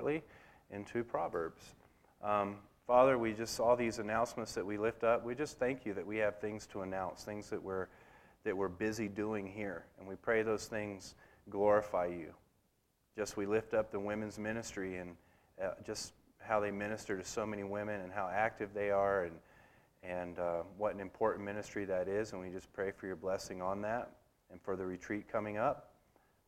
shortly into Proverbs. Um, Father, we just saw these announcements that we lift up. We just thank you that we have things to announce, things that we're that we're busy doing here, and we pray those things glorify you. Just we lift up the women's ministry and uh, just how they minister to so many women and how active they are, and and uh, what an important ministry that is. And we just pray for your blessing on that and for the retreat coming up.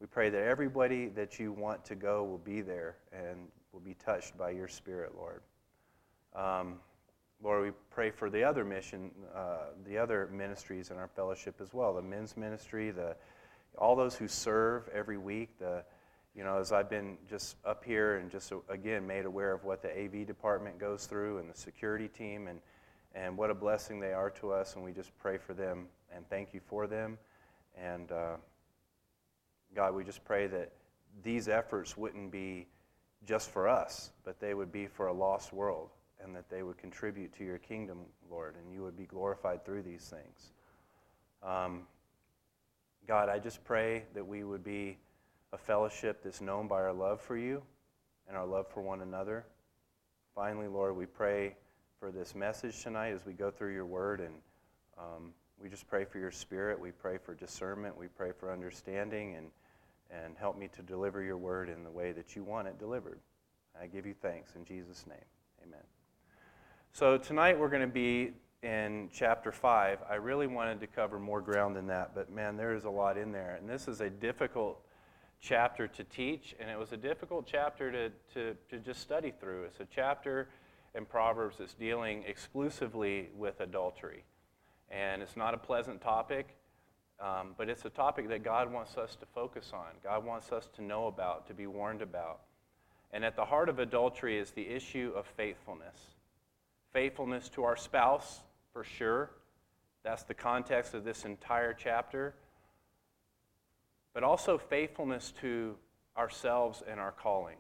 We pray that everybody that you want to go will be there and will be touched by your Spirit, Lord. Um, Lord, we pray for the other mission, uh, the other ministries in our fellowship as well. The men's ministry, the all those who serve every week. The you know, as I've been just up here and just again made aware of what the AV department goes through and the security team and and what a blessing they are to us. And we just pray for them and thank you for them. And uh, God, we just pray that these efforts wouldn't be just for us, but they would be for a lost world and that they would contribute to your kingdom, Lord, and you would be glorified through these things. Um, God, I just pray that we would be a fellowship that's known by our love for you and our love for one another. Finally, Lord, we pray for this message tonight as we go through your word, and um, we just pray for your spirit. We pray for discernment. We pray for understanding, and, and help me to deliver your word in the way that you want it delivered. I give you thanks in Jesus' name. Amen. So tonight we're going to be in chapter 5. I really wanted to cover more ground than that, but man, there is a lot in there. And this is a difficult chapter to teach, and it was a difficult chapter to, to, to just study through. It's a chapter in Proverbs that's dealing exclusively with adultery. And it's not a pleasant topic, um, but it's a topic that God wants us to focus on. God wants us to know about, to be warned about. And at the heart of adultery is the issue of faithfulness faithfulness to our spouse, for sure. That's the context of this entire chapter. But also faithfulness to ourselves and our calling.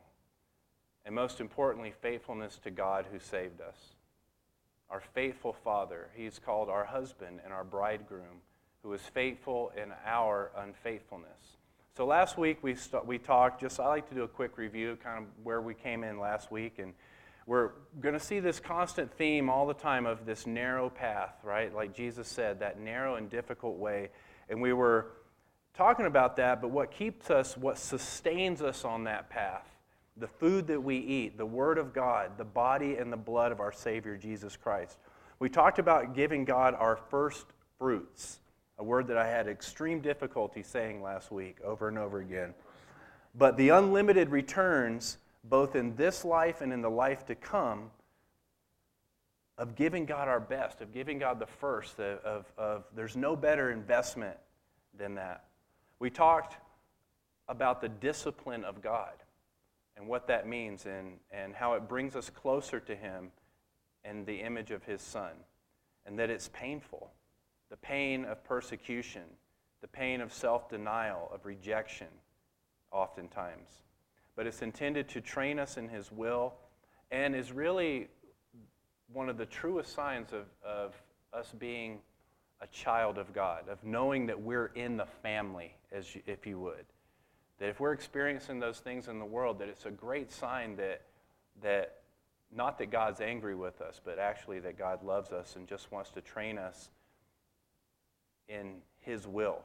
And most importantly, faithfulness to God who saved us. Our faithful Father. He's called our husband and our bridegroom, who is faithful in our unfaithfulness. So last week we, st- we talked, just I like to do a quick review, kind of where we came in last week. And we're going to see this constant theme all the time of this narrow path, right? Like Jesus said, that narrow and difficult way. And we were talking about that, but what keeps us, what sustains us on that path, the food that we eat, the Word of God, the body and the blood of our Savior Jesus Christ. We talked about giving God our first fruits, a word that I had extreme difficulty saying last week over and over again. But the unlimited returns both in this life and in the life to come, of giving God our best, of giving God the first, of, of, of, there's no better investment than that. We talked about the discipline of God and what that means and, and how it brings us closer to Him and the image of His Son, and that it's painful the pain of persecution, the pain of self denial, of rejection, oftentimes but it's intended to train us in His will and is really one of the truest signs of, of us being a child of God, of knowing that we're in the family, as you, if you would. That if we're experiencing those things in the world, that it's a great sign that, that not that God's angry with us, but actually that God loves us and just wants to train us in His will,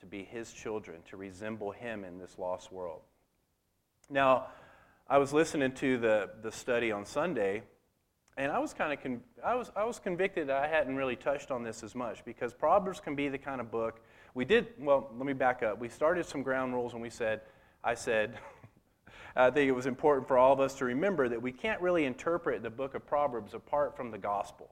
to be His children, to resemble Him in this lost world. Now, I was listening to the, the study on Sunday, and I was kind of con- I was I was convicted that I hadn't really touched on this as much because Proverbs can be the kind of book we did. Well, let me back up. We started some ground rules, and we said, I said, I think it was important for all of us to remember that we can't really interpret the book of Proverbs apart from the gospel,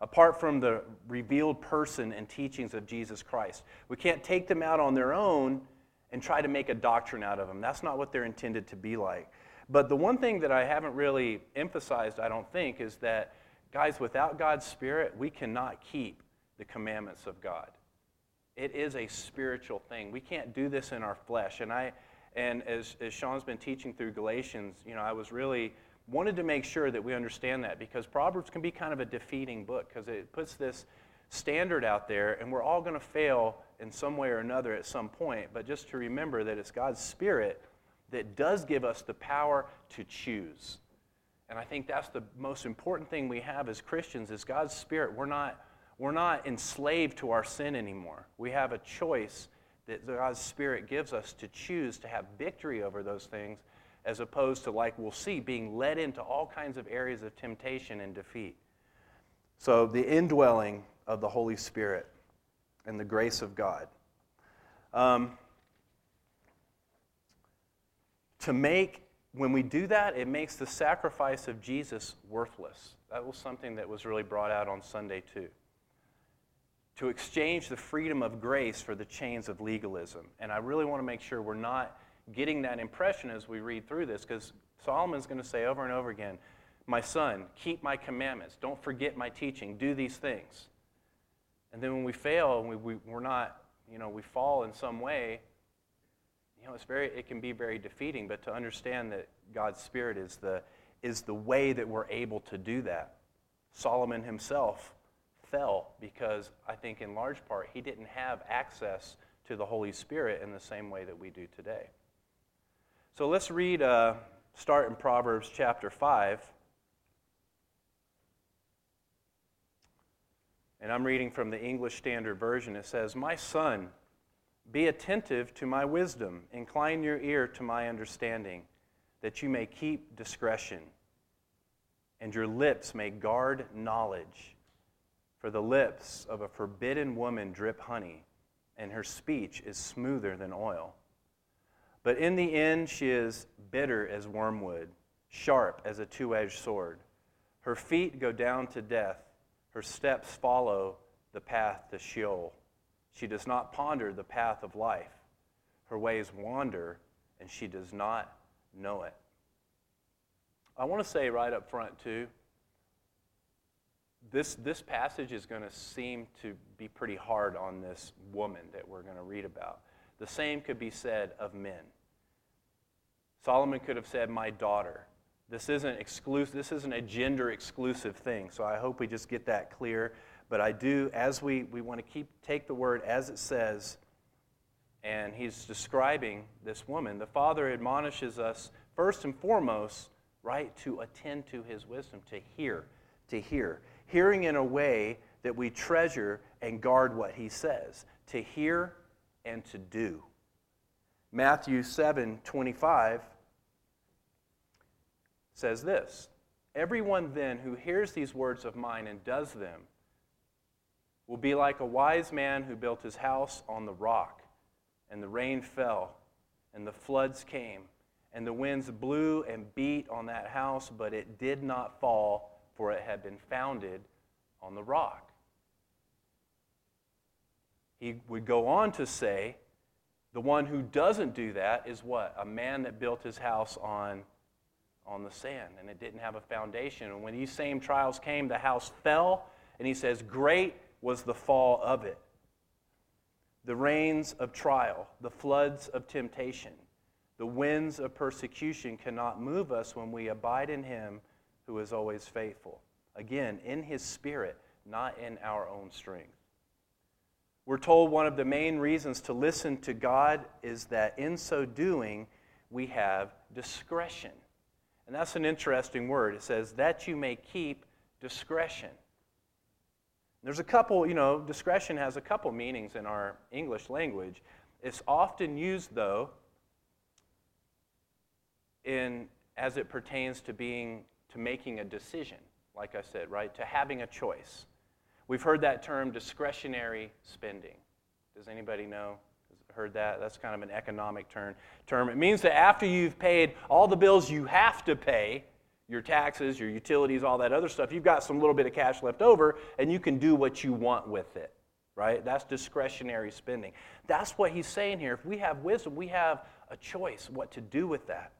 apart from the revealed person and teachings of Jesus Christ. We can't take them out on their own and try to make a doctrine out of them. That's not what they're intended to be like. But the one thing that I haven't really emphasized, I don't think, is that, guys, without God's Spirit, we cannot keep the commandments of God. It is a spiritual thing. We can't do this in our flesh. And I, and as, as Sean's been teaching through Galatians, you know, I was really wanted to make sure that we understand that because Proverbs can be kind of a defeating book because it puts this standard out there, and we're all going to fail in some way or another at some point. But just to remember that it's God's Spirit that does give us the power to choose. And I think that's the most important thing we have as Christians is God's Spirit. We're not, we're not enslaved to our sin anymore. We have a choice that God's Spirit gives us to choose to have victory over those things, as opposed to, like we'll see, being led into all kinds of areas of temptation and defeat. So, the indwelling of the Holy Spirit and the grace of God. Um, to make, when we do that, it makes the sacrifice of Jesus worthless. That was something that was really brought out on Sunday, too. To exchange the freedom of grace for the chains of legalism. And I really want to make sure we're not getting that impression as we read through this, because Solomon's going to say over and over again, My son, keep my commandments. Don't forget my teaching. Do these things. And then when we fail and we, we, we're not, you know, we fall in some way, you know, it's very, it can be very defeating, but to understand that God's Spirit is the, is the way that we're able to do that. Solomon himself fell because I think in large part he didn't have access to the Holy Spirit in the same way that we do today. So let's read, uh, start in Proverbs chapter 5. And I'm reading from the English Standard Version. It says, My son, be attentive to my wisdom, incline your ear to my understanding, that you may keep discretion, and your lips may guard knowledge. For the lips of a forbidden woman drip honey, and her speech is smoother than oil. But in the end, she is bitter as wormwood, sharp as a two edged sword. Her feet go down to death, her steps follow the path to Sheol. She does not ponder the path of life. Her ways wander, and she does not know it. I want to say right up front, too, this, this passage is going to seem to be pretty hard on this woman that we're going to read about. The same could be said of men. Solomon could have said, My daughter. This isn't exclusive, this isn't a gender exclusive thing. So I hope we just get that clear. But I do, as we, we want to keep take the word as it says, and he's describing this woman. The Father admonishes us first and foremost, right, to attend to his wisdom, to hear, to hear. Hearing in a way that we treasure and guard what he says, to hear and to do. Matthew 7 25 says this Everyone then who hears these words of mine and does them will be like a wise man who built his house on the rock, and the rain fell, and the floods came, and the winds blew and beat on that house, but it did not fall, for it had been founded on the rock. He would go on to say, the one who doesn't do that is what? A man that built his house on, on the sand, and it didn't have a foundation. And when these same trials came, the house fell, and he says, Great was the fall of it. The rains of trial, the floods of temptation, the winds of persecution cannot move us when we abide in Him who is always faithful. Again, in His Spirit, not in our own strength. We're told one of the main reasons to listen to God is that in so doing, we have discretion. And that's an interesting word. It says, that you may keep discretion. There's a couple, you know, discretion has a couple meanings in our English language. It's often used, though, in as it pertains to being to making a decision, like I said, right? To having a choice. We've heard that term discretionary spending. Does anybody know? Heard that? That's kind of an economic term. Term. It means that after you've paid all the bills you have to pay, your taxes, your utilities, all that other stuff, you've got some little bit of cash left over and you can do what you want with it, right? That's discretionary spending. That's what he's saying here. If we have wisdom, we have a choice what to do with that.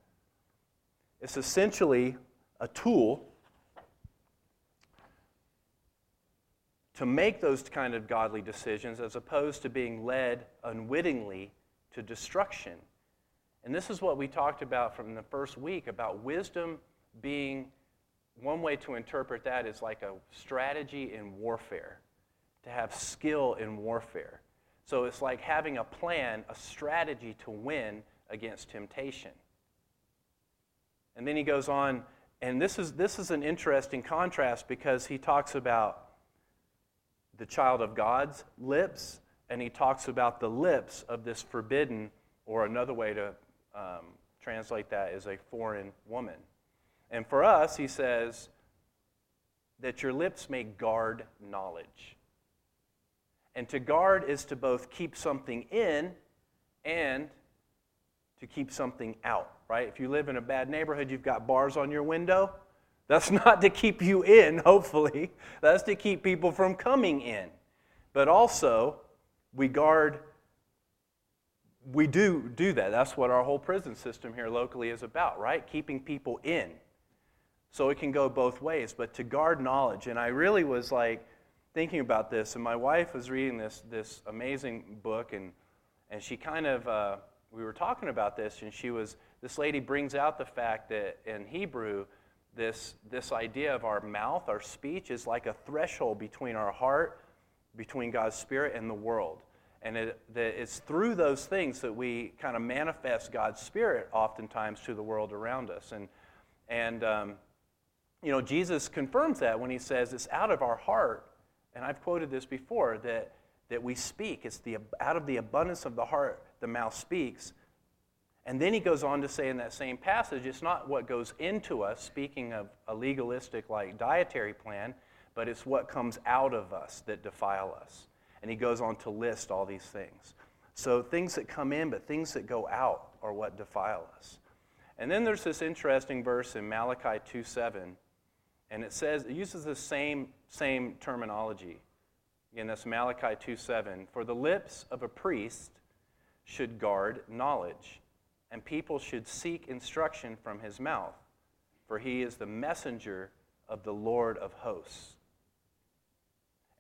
It's essentially a tool to make those kind of godly decisions as opposed to being led unwittingly to destruction. And this is what we talked about from the first week about wisdom being one way to interpret that is like a strategy in warfare, to have skill in warfare. So it's like having a plan, a strategy to win against temptation. And then he goes on, and this is, this is an interesting contrast because he talks about the child of God's lips, and he talks about the lips of this forbidden, or another way to um, translate that is a foreign woman. And for us, he says that your lips may guard knowledge. And to guard is to both keep something in and to keep something out, right? If you live in a bad neighborhood, you've got bars on your window. That's not to keep you in, hopefully. That's to keep people from coming in. But also, we guard we do do that. That's what our whole prison system here locally is about, right? Keeping people in. So it can go both ways, but to guard knowledge. And I really was like thinking about this, and my wife was reading this, this amazing book, and, and she kind of, uh, we were talking about this, and she was, this lady brings out the fact that in Hebrew, this, this idea of our mouth, our speech, is like a threshold between our heart, between God's Spirit, and the world. And it, it's through those things that we kind of manifest God's Spirit oftentimes to the world around us. And, and um, you know, Jesus confirms that when he says it's out of our heart, and I've quoted this before, that, that we speak. It's the, out of the abundance of the heart, the mouth speaks. And then he goes on to say in that same passage, it's not what goes into us, speaking of a legalistic like dietary plan, but it's what comes out of us that defile us. And he goes on to list all these things. So things that come in, but things that go out are what defile us. And then there's this interesting verse in Malachi 2 7, and it says, it uses the same, same terminology. Again, that's Malachi 2 7. For the lips of a priest should guard knowledge, and people should seek instruction from his mouth, for he is the messenger of the Lord of hosts.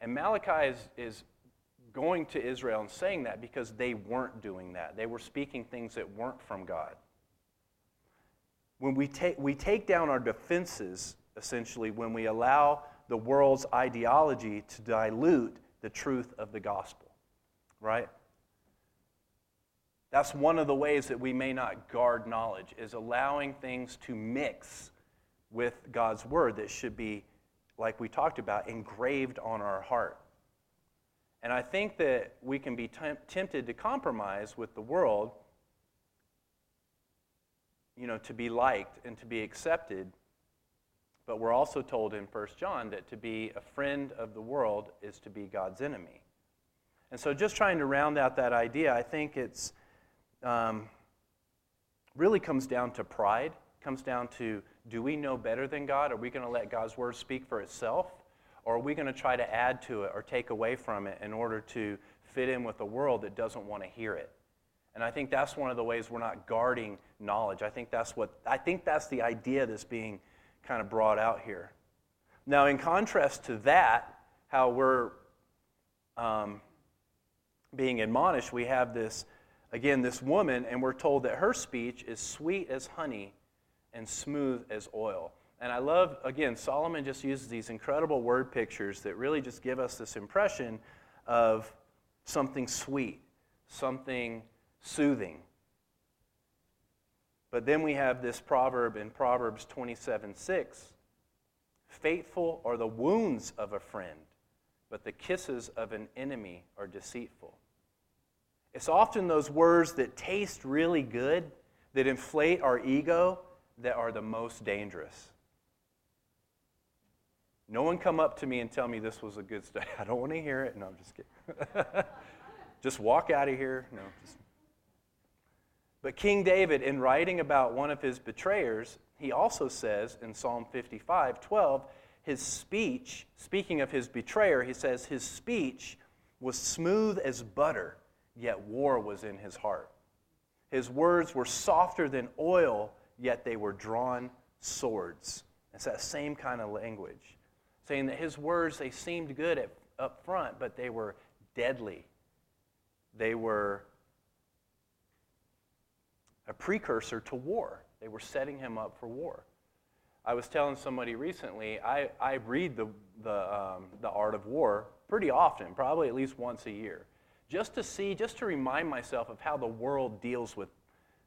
And Malachi is, is going to Israel and saying that because they weren't doing that. They were speaking things that weren't from God. When we take, we take down our defenses, essentially, when we allow the world's ideology to dilute the truth of the gospel, right? That's one of the ways that we may not guard knowledge, is allowing things to mix with God's word that should be, like we talked about, engraved on our heart. And I think that we can be tempted to compromise with the world, you know, to be liked and to be accepted. But we're also told in 1 John that to be a friend of the world is to be God's enemy. And so, just trying to round out that idea, I think it's um, really comes down to pride, comes down to do we know better than God? Are we going to let God's word speak for itself? Or are we going to try to add to it or take away from it in order to fit in with a world that doesn't want to hear it? And I think that's one of the ways we're not guarding knowledge. I think that's what I think that's the idea that's being kind of brought out here. Now, in contrast to that, how we're um, being admonished, we have this again this woman, and we're told that her speech is sweet as honey and smooth as oil. And I love, again, Solomon just uses these incredible word pictures that really just give us this impression of something sweet, something soothing. But then we have this proverb in Proverbs 27 6 Faithful are the wounds of a friend, but the kisses of an enemy are deceitful. It's often those words that taste really good, that inflate our ego, that are the most dangerous. No one come up to me and tell me this was a good study. I don't want to hear it. No, I'm just kidding. just walk out of here. No, just. But King David, in writing about one of his betrayers, he also says in Psalm 55 12, his speech, speaking of his betrayer, he says, his speech was smooth as butter, yet war was in his heart. His words were softer than oil, yet they were drawn swords. It's that same kind of language saying that his words, they seemed good at, up front, but they were deadly. They were a precursor to war. They were setting him up for war. I was telling somebody recently, I, I read the, the, um, the Art of War pretty often, probably at least once a year, just to see, just to remind myself of how the world deals with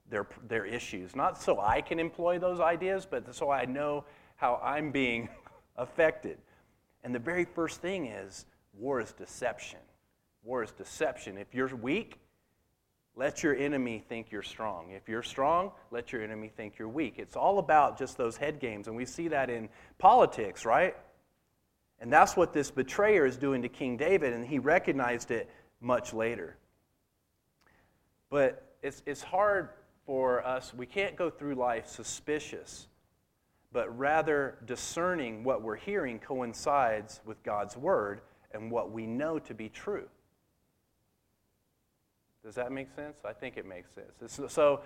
their, their issues. Not so I can employ those ideas, but so I know how I'm being affected. And the very first thing is war is deception. War is deception. If you're weak, let your enemy think you're strong. If you're strong, let your enemy think you're weak. It's all about just those head games. And we see that in politics, right? And that's what this betrayer is doing to King David, and he recognized it much later. But it's, it's hard for us, we can't go through life suspicious, but rather discerning what we're hearing coincides with God's word and what we know to be true. Does that make sense? I think it makes sense. so,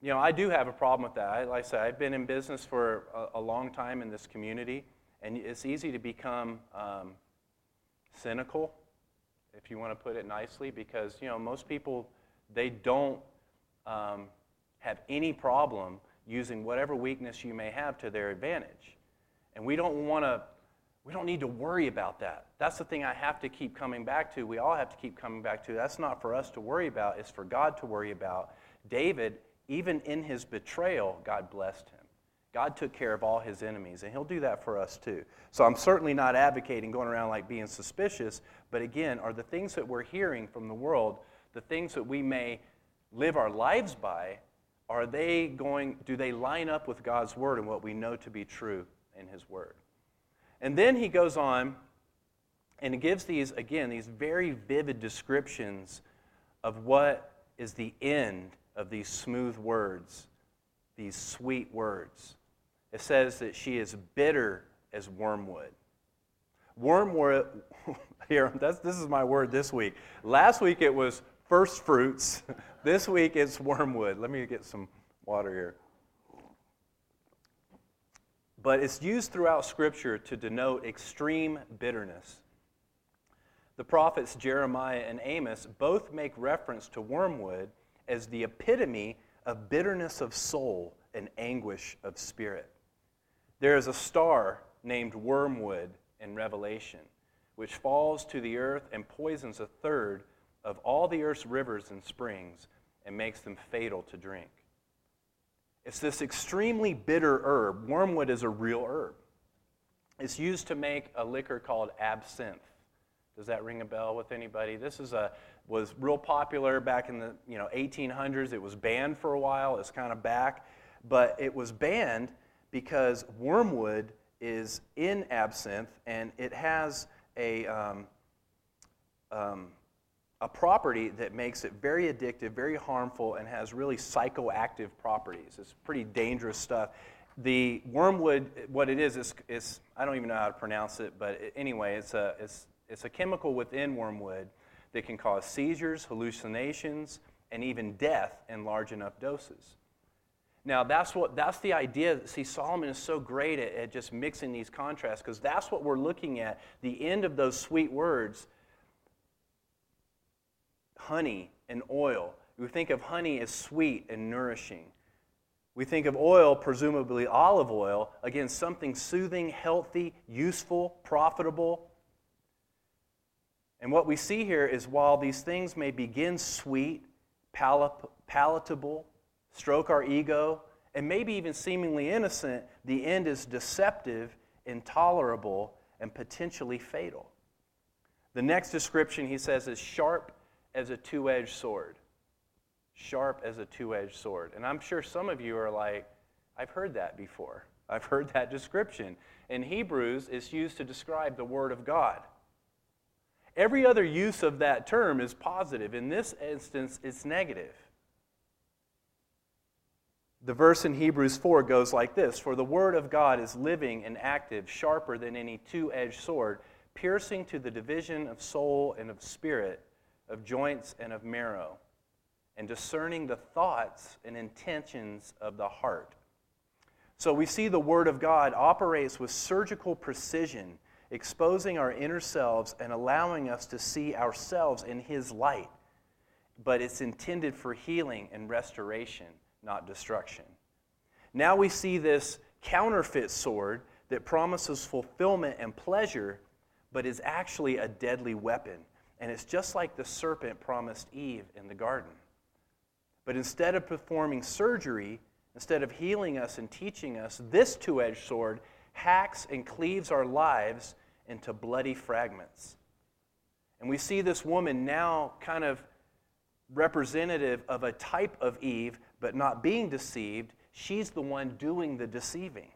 you know, I do have a problem with that. I, like I said, I've been in business for a, a long time in this community, and it's easy to become um, cynical, if you want to put it nicely, because, you know, most people, they don't um, have any problem using whatever weakness you may have to their advantage. And we don't want to we don't need to worry about that. That's the thing I have to keep coming back to. We all have to keep coming back to. That's not for us to worry about, it's for God to worry about. David, even in his betrayal, God blessed him. God took care of all his enemies, and he'll do that for us too. So I'm certainly not advocating going around like being suspicious, but again, are the things that we're hearing from the world, the things that we may live our lives by, are they going, do they line up with God's word and what we know to be true in his word? And then he goes on and gives these, again, these very vivid descriptions of what is the end of these smooth words, these sweet words. It says that she is bitter as wormwood. Wormwood, here, this is my word this week. Last week it was first fruits. this week it's wormwood. Let me get some water here but it's used throughout Scripture to denote extreme bitterness. The prophets Jeremiah and Amos both make reference to wormwood as the epitome of bitterness of soul and anguish of spirit. There is a star named wormwood in Revelation, which falls to the earth and poisons a third of all the earth's rivers and springs and makes them fatal to drink. It's this extremely bitter herb. Wormwood is a real herb. It's used to make a liquor called absinthe. Does that ring a bell with anybody? This is a was real popular back in the you know 1800s. It was banned for a while. It's kind of back, but it was banned because wormwood is in absinthe and it has a um, um, a property that makes it very addictive, very harmful, and has really psychoactive properties. It's pretty dangerous stuff. The wormwood, what it is, is, is I don't even know how to pronounce it, but anyway, it's a, it's, it's a chemical within wormwood that can cause seizures, hallucinations, and even death in large enough doses. Now, that's, what, that's the idea. See, Solomon is so great at, at just mixing these contrasts because that's what we're looking at. The end of those sweet words honey and oil. We think of honey as sweet and nourishing. We think of oil, presumably olive oil, again, something soothing, healthy, useful, profitable. And what we see here is while these things may begin sweet, palatable, stroke our ego, and maybe even seemingly innocent, the end is deceptive, intolerable, and potentially fatal. The next description he says is sharp as a two edged sword. Sharp as a two edged sword. And I'm sure some of you are like, I've heard that before. I've heard that description. In Hebrews, it's used to describe the Word of God. Every other use of that term is positive. In this instance, it's negative. The verse in Hebrews 4 goes like this For the Word of God is living and active, sharper than any two edged sword, piercing to the division of soul and of spirit of joints and of marrow, and discerning the thoughts and intentions of the heart. So we see the Word of God operates with surgical precision, exposing our inner selves and allowing us to see ourselves in His light. But it's intended for healing and restoration, not destruction. Now we see this counterfeit sword that promises fulfillment and pleasure, but is actually a deadly weapon and it's just like the serpent promised Eve in the garden. But instead of performing surgery, instead of healing us and teaching us, this two edged sword hacks and cleaves our lives into bloody fragments. And we see this woman now kind of representative of a type of Eve, but not being deceived. She's the one doing the deceiving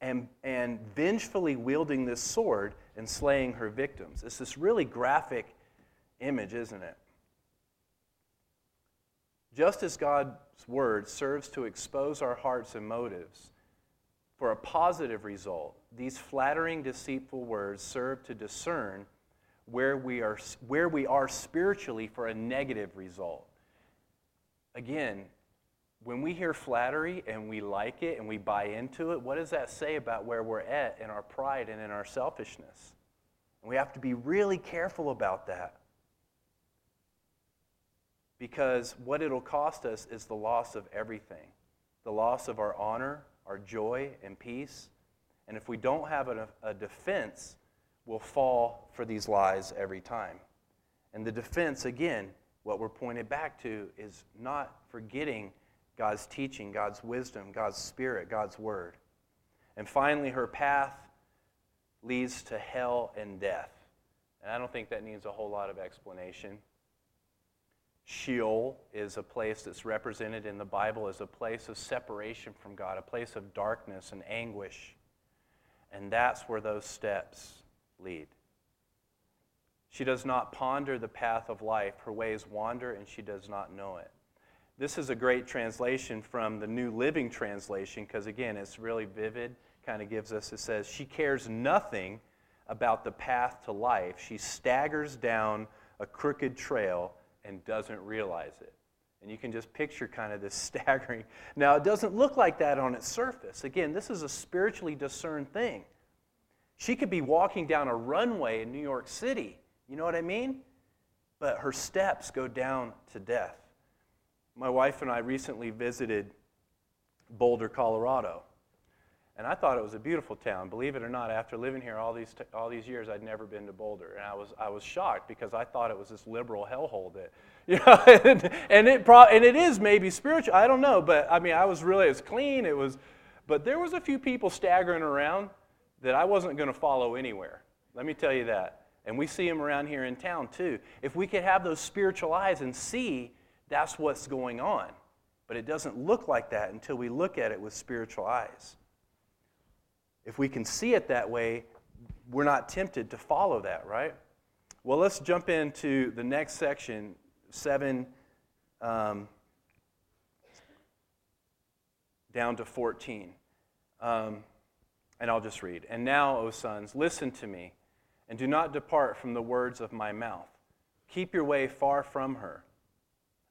and, and vengefully wielding this sword and slaying her victims. It's this really graphic image, isn't it? Just as God's word serves to expose our hearts and motives for a positive result, these flattering, deceitful words serve to discern where we are, where we are spiritually for a negative result. Again, when we hear flattery and we like it and we buy into it, what does that say about where we're at in our pride and in our selfishness? And we have to be really careful about that. Because what it'll cost us is the loss of everything the loss of our honor, our joy, and peace. And if we don't have a, a defense, we'll fall for these lies every time. And the defense, again, what we're pointed back to is not forgetting God's teaching, God's wisdom, God's spirit, God's word. And finally, her path leads to hell and death. And I don't think that needs a whole lot of explanation. Sheol is a place that's represented in the Bible as a place of separation from God, a place of darkness and anguish. And that's where those steps lead. She does not ponder the path of life. Her ways wander, and she does not know it. This is a great translation from the New Living Translation because, again, it's really vivid, kind of gives us, it says, She cares nothing about the path to life. She staggers down a crooked trail and doesn't realize it. And you can just picture kind of this staggering. Now, it doesn't look like that on its surface. Again, this is a spiritually discerned thing. She could be walking down a runway in New York City. You know what I mean? But her steps go down to death. My wife and I recently visited Boulder, Colorado. And I thought it was a beautiful town. Believe it or not, after living here all these, t- all these years, I'd never been to Boulder. And I was, I was shocked because I thought it was this liberal hellhole that, you know, and, and, it pro- and it is maybe spiritual. I don't know. But I mean, I was really, it was clean. It was, but there was a few people staggering around that I wasn't going to follow anywhere. Let me tell you that. And we see them around here in town too. If we could have those spiritual eyes and see that's what's going on. But it doesn't look like that until we look at it with spiritual eyes. If we can see it that way, we're not tempted to follow that, right? Well, let's jump into the next section, 7 um, down to 14. Um, and I'll just read. And now, O sons, listen to me, and do not depart from the words of my mouth. Keep your way far from her,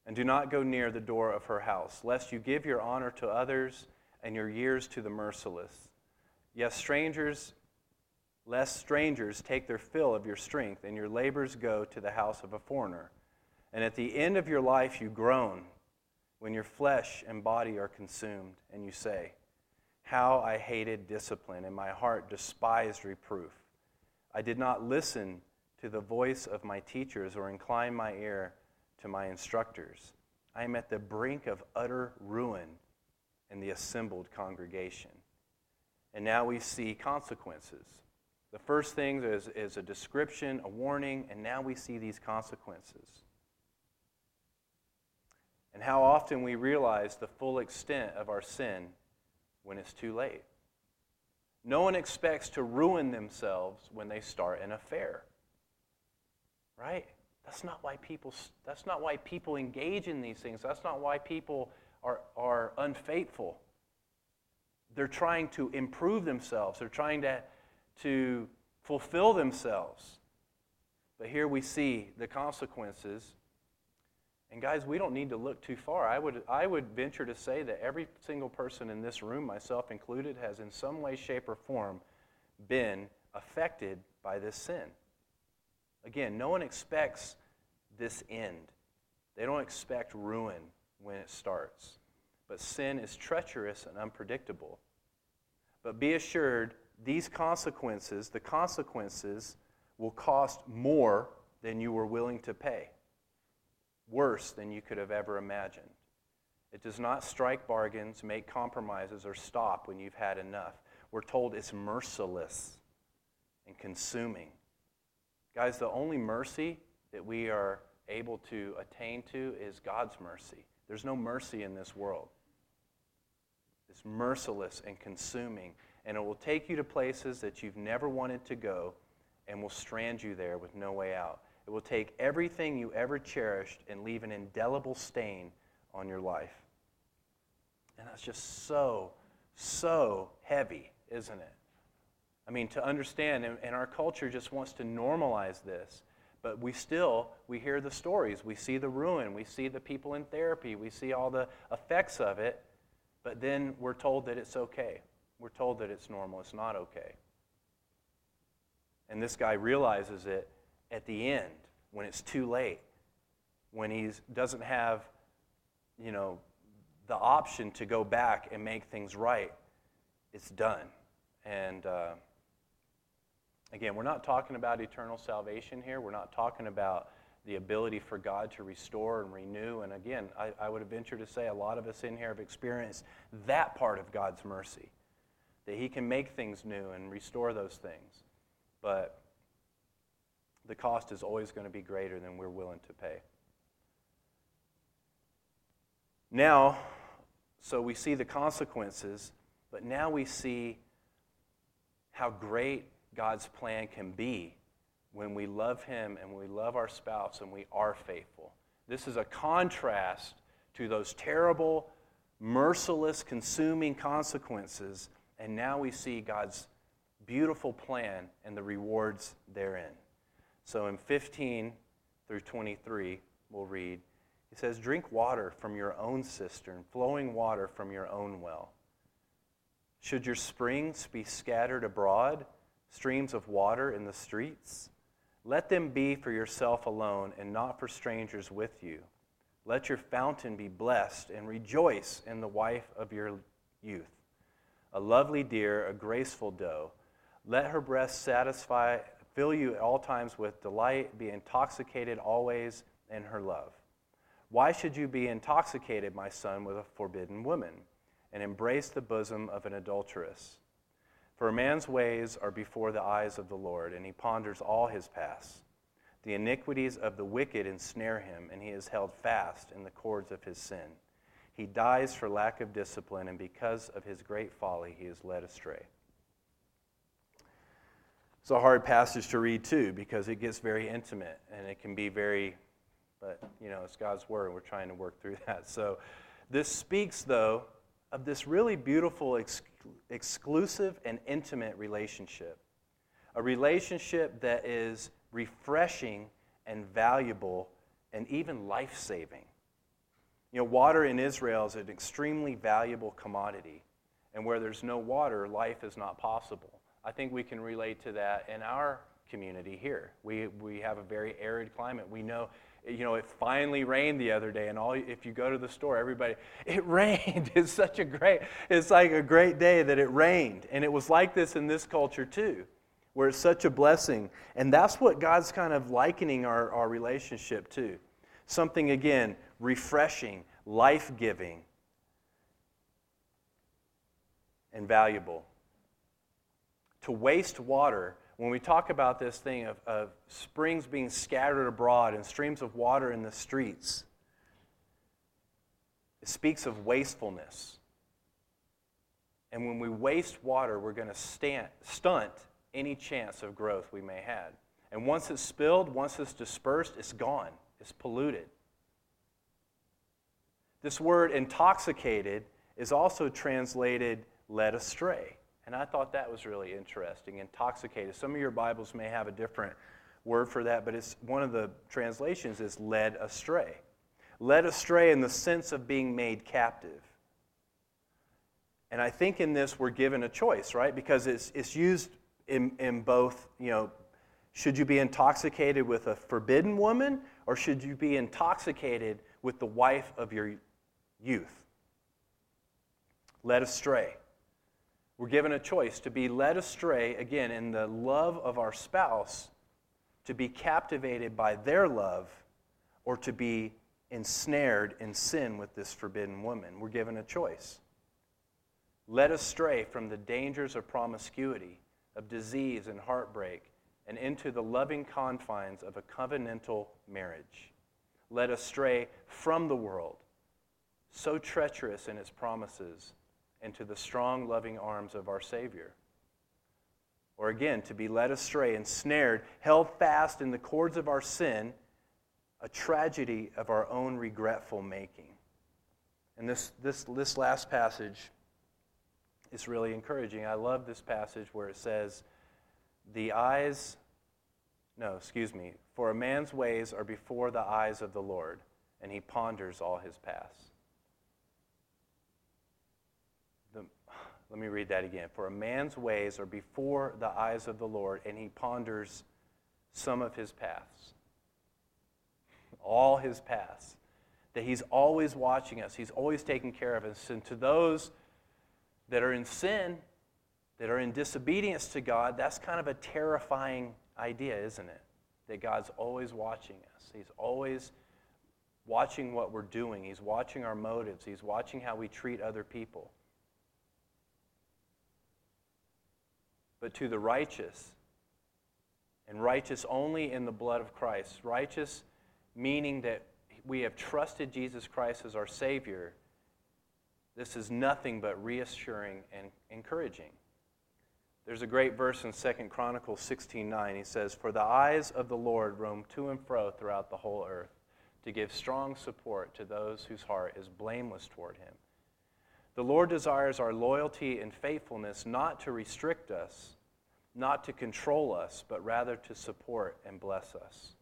and do not go near the door of her house, lest you give your honor to others and your years to the merciless. Yes, strangers, lest strangers take their fill of your strength, and your labors go to the house of a foreigner. And at the end of your life you groan, when your flesh and body are consumed, and you say, how I hated discipline, and my heart despised reproof. I did not listen to the voice of my teachers or incline my ear to my instructors. I am at the brink of utter ruin in the assembled congregation. And now we see consequences. The first thing is, is a description, a warning, and now we see these consequences. And how often we realize the full extent of our sin when it's too late. No one expects to ruin themselves when they start an affair. Right? That's not why people that's not why people engage in these things. That's not why people are, are unfaithful. They're trying to improve themselves. They're trying to, to fulfill themselves. But here we see the consequences and guys, we don't need to look too far. I would, I would venture to say that every single person in this room, myself included, has in some way, shape, or form been affected by this sin. Again, no one expects this end. They don't expect ruin when it starts. But sin is treacherous and unpredictable. But be assured, these consequences, the consequences, will cost more than you were willing to pay. Worse than you could have ever imagined. It does not strike bargains, make compromises, or stop when you've had enough. We're told it's merciless and consuming. Guys, the only mercy that we are able to attain to is God's mercy. There's no mercy in this world. It's merciless and consuming, and it will take you to places that you've never wanted to go and will strand you there with no way out. It will take everything you ever cherished and leave an indelible stain on your life. And that's just so, so heavy, isn't it? I mean, to understand, and, our culture just wants to normalize this, but we still, we hear the stories. We see the ruin. We see the people in therapy. We see all the effects of it, but then we're told that it's okay. We're told that it's normal. It's not okay. And this guy realizes it at the end when it's too late, when he doesn't have, you know, the option to go back and make things right, it's done. And uh, again, we're not talking about eternal salvation here. We're not talking about the ability for God to restore and renew. And again, I, I would venture to say a lot of us in here have experienced that part of God's mercy, that He can make things new and restore those things. But cost is always going to be greater than we're willing to pay. Now, so we see the consequences, but now we see how great God's plan can be when we love Him and we love our spouse and we are faithful. This is a contrast to those terrible, merciless, consuming consequences, and now we see God's beautiful plan and the rewards therein. So in 15 through 23, we'll read. He says, Drink water from your own cistern, flowing water from your own well. Should your springs be scattered abroad, streams of water in the streets? Let them be for yourself alone and not for strangers with you. Let your fountain be blessed and rejoice in the wife of your youth. A lovely deer, a graceful doe. Let her breast satisfy, fill you at all times with delight, be intoxicated always in her love. Why should you be intoxicated, my son, with a forbidden woman, and embrace the bosom of an adulteress? For a man's ways are before the eyes of the Lord, and he ponders all his paths. The iniquities of the wicked ensnare him, and he is held fast in the cords of his sin. He dies for lack of discipline, and because of his great folly, he is led astray. It's a hard passage to read, too, because it gets very intimate, and it can be very but, you know, it's God's word, we're trying to work through that. So, this speaks, though, of this really beautiful, ex- exclusive, and intimate relationship. A relationship that is refreshing and valuable and even life saving. You know, water in Israel is an extremely valuable commodity. And where there's no water, life is not possible. I think we can relate to that in our community here. We, we have a very arid climate. We know you know, it finally rained the other day, and all if you go to the store, everybody, it rained. It's such a great, it's like a great day that it rained. And it was like this in this culture too, where it's such a blessing. And that's what God's kind of likening our, our relationship to. Something again, refreshing, life giving, and valuable. To waste water when we talk about this thing of, of springs being scattered abroad and streams of water in the streets, it speaks of wastefulness. And when we waste water, we're going to stunt any chance of growth we may have. And once it's spilled, once it's dispersed, it's gone, it's polluted. This word intoxicated is also translated led astray. And I thought that was really interesting. Intoxicated. Some of your Bibles may have a different word for that, but it's one of the translations is led astray. Led astray in the sense of being made captive. And I think in this we're given a choice, right? Because it's, it's used in, in both, you know, should you be intoxicated with a forbidden woman or should you be intoxicated with the wife of your youth? Led astray. We're given a choice to be led astray, again, in the love of our spouse, to be captivated by their love, or to be ensnared in sin with this forbidden woman. We're given a choice. Led astray from the dangers of promiscuity, of disease and heartbreak, and into the loving confines of a covenantal marriage. Led astray from the world, so treacherous in its promises, into the strong, loving arms of our Savior. Or again, to be led astray, ensnared, held fast in the cords of our sin, a tragedy of our own regretful making. And this, this, this last passage is really encouraging. I love this passage where it says, The eyes, no, excuse me, for a man's ways are before the eyes of the Lord, and he ponders all his paths. The, let me read that again. For a man's ways are before the eyes of the Lord, and he ponders some of his paths. All his paths. That he's always watching us, he's always taking care of us. And to those that are in sin, that are in disobedience to God, that's kind of a terrifying idea, isn't it? That God's always watching us. He's always watching what we're doing, He's watching our motives, He's watching how we treat other people. But to the righteous, and righteous only in the blood of Christ, righteous meaning that we have trusted Jesus Christ as our Savior this is nothing but reassuring and encouraging. There's a great verse in 2 Chronicles 16:9. He says, "For the eyes of the Lord roam to and fro throughout the whole earth, to give strong support to those whose heart is blameless toward him." The Lord desires our loyalty and faithfulness not to restrict us, not to control us, but rather to support and bless us.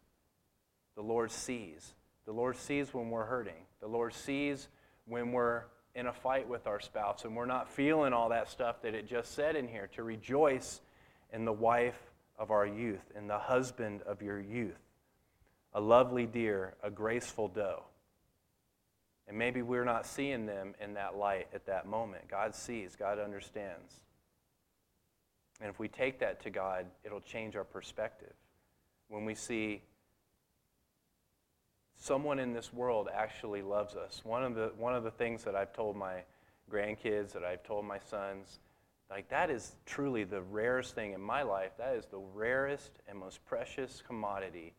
The Lord sees. The Lord sees when we're hurting. The Lord sees when we're in a fight with our spouse and we're not feeling all that stuff that it just said in here, to rejoice in the wife of our youth, in the husband of your youth, a lovely deer, a graceful doe. And maybe we're not seeing them in that light at that moment. God sees, God understands. And if we take that to God, it'll change our perspective. When we see someone in this world actually loves us. One of the, one of the things that I've told my grandkids, that I've told my sons, like that is truly the rarest thing in my life. That is the rarest and most precious commodity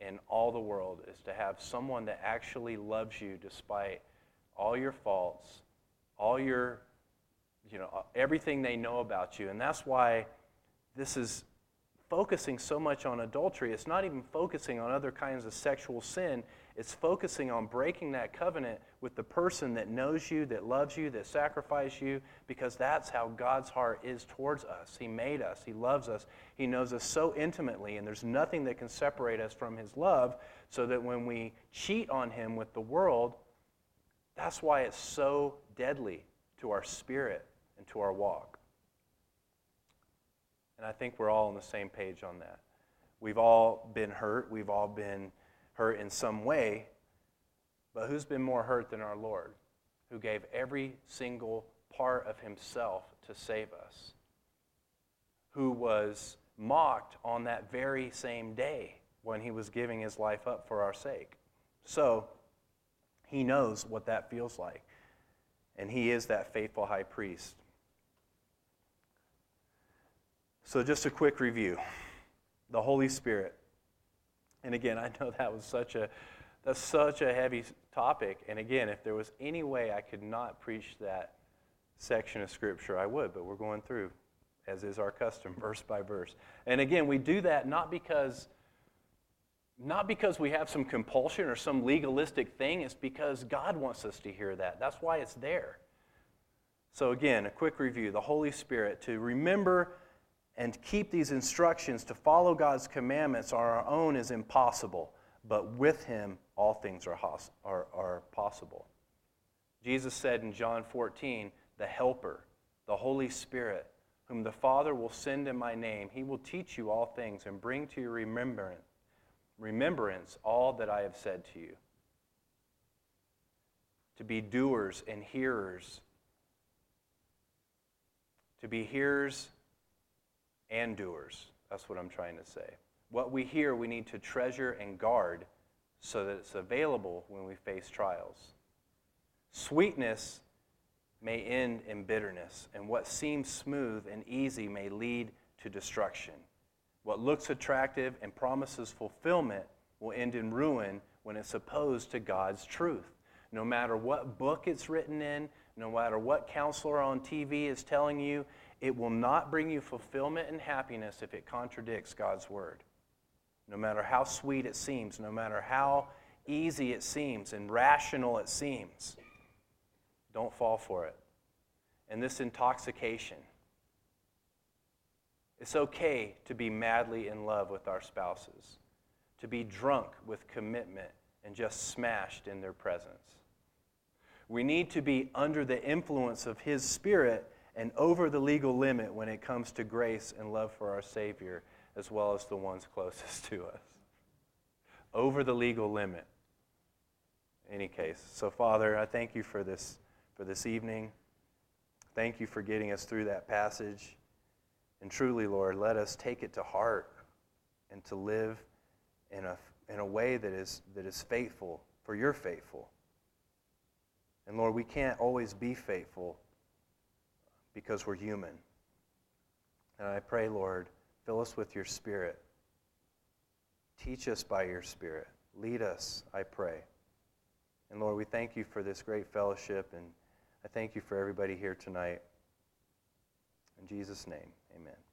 in all the world is to have someone that actually loves you despite all your faults, all your, you know, everything they know about you. And that's why this is focusing so much on adultery. It's not even focusing on other kinds of sexual sin. It's focusing on breaking that covenant with the person that knows you, that loves you, that sacrificed you, because that's how God's heart is towards us. He made us, He loves us, He knows us so intimately, and there's nothing that can separate us from His love, so that when we cheat on Him with the world, that's why it's so deadly to our spirit and to our walk. And I think we're all on the same page on that. We've all been hurt. We've all been hurt in some way. But who's been more hurt than our Lord, who gave every single part of himself to save us? Who was mocked on that very same day when he was giving his life up for our sake? So, he knows what that feels like. And he is that faithful high priest. So, just a quick review the Holy Spirit. And again, I know that was such a that's such a heavy topic. And again, if there was any way I could not preach that section of Scripture, I would. But we're going through, as is our custom, verse by verse. And again, we do that not because not because we have some compulsion or some legalistic thing. It's because God wants us to hear that. That's why it's there. So again, a quick review: the Holy Spirit to remember and keep these instructions to follow God's commandments on our own is impossible, but with Him, all things are, are, are possible. Jesus said in John 14, the Helper, the Holy Spirit, whom the Father will send in my name, he will teach you all things and bring to your remembrance, remembrance all that I have said to you. To be doers and hearers. To be hearers and doers. That's what I'm trying to say. What we hear, we need to treasure and guard so that it's available when we face trials. Sweetness may end in bitterness, and what seems smooth and easy may lead to destruction. What looks attractive and promises fulfillment will end in ruin when it's opposed to God's truth. No matter what book it's written in, no matter what counselor on TV is telling you, it will not bring you fulfillment and happiness if it contradicts God's word. No matter how sweet it seems, no matter how easy it seems and rational it seems, don't fall for it. And this intoxication, it's okay to be madly in love with our spouses, to be drunk with commitment and just smashed in their presence. We need to be under the influence of His Spirit and over the legal limit when it comes to grace and love for our Savior, as well as the ones closest to us. Over the legal limit. In any case. So, Father, I thank you for this, for this evening. Thank you for getting us through that passage. And truly, Lord, let us take it to heart and to live in a, in a way that is, that is faithful, for you're faithful. And Lord, we can't always be faithful because we're human. And I pray, Lord, fill us with your Spirit. Teach us by your Spirit. Lead us, I pray. And Lord, we thank you for this great fellowship, and I thank you for everybody here tonight. In Jesus' name, amen.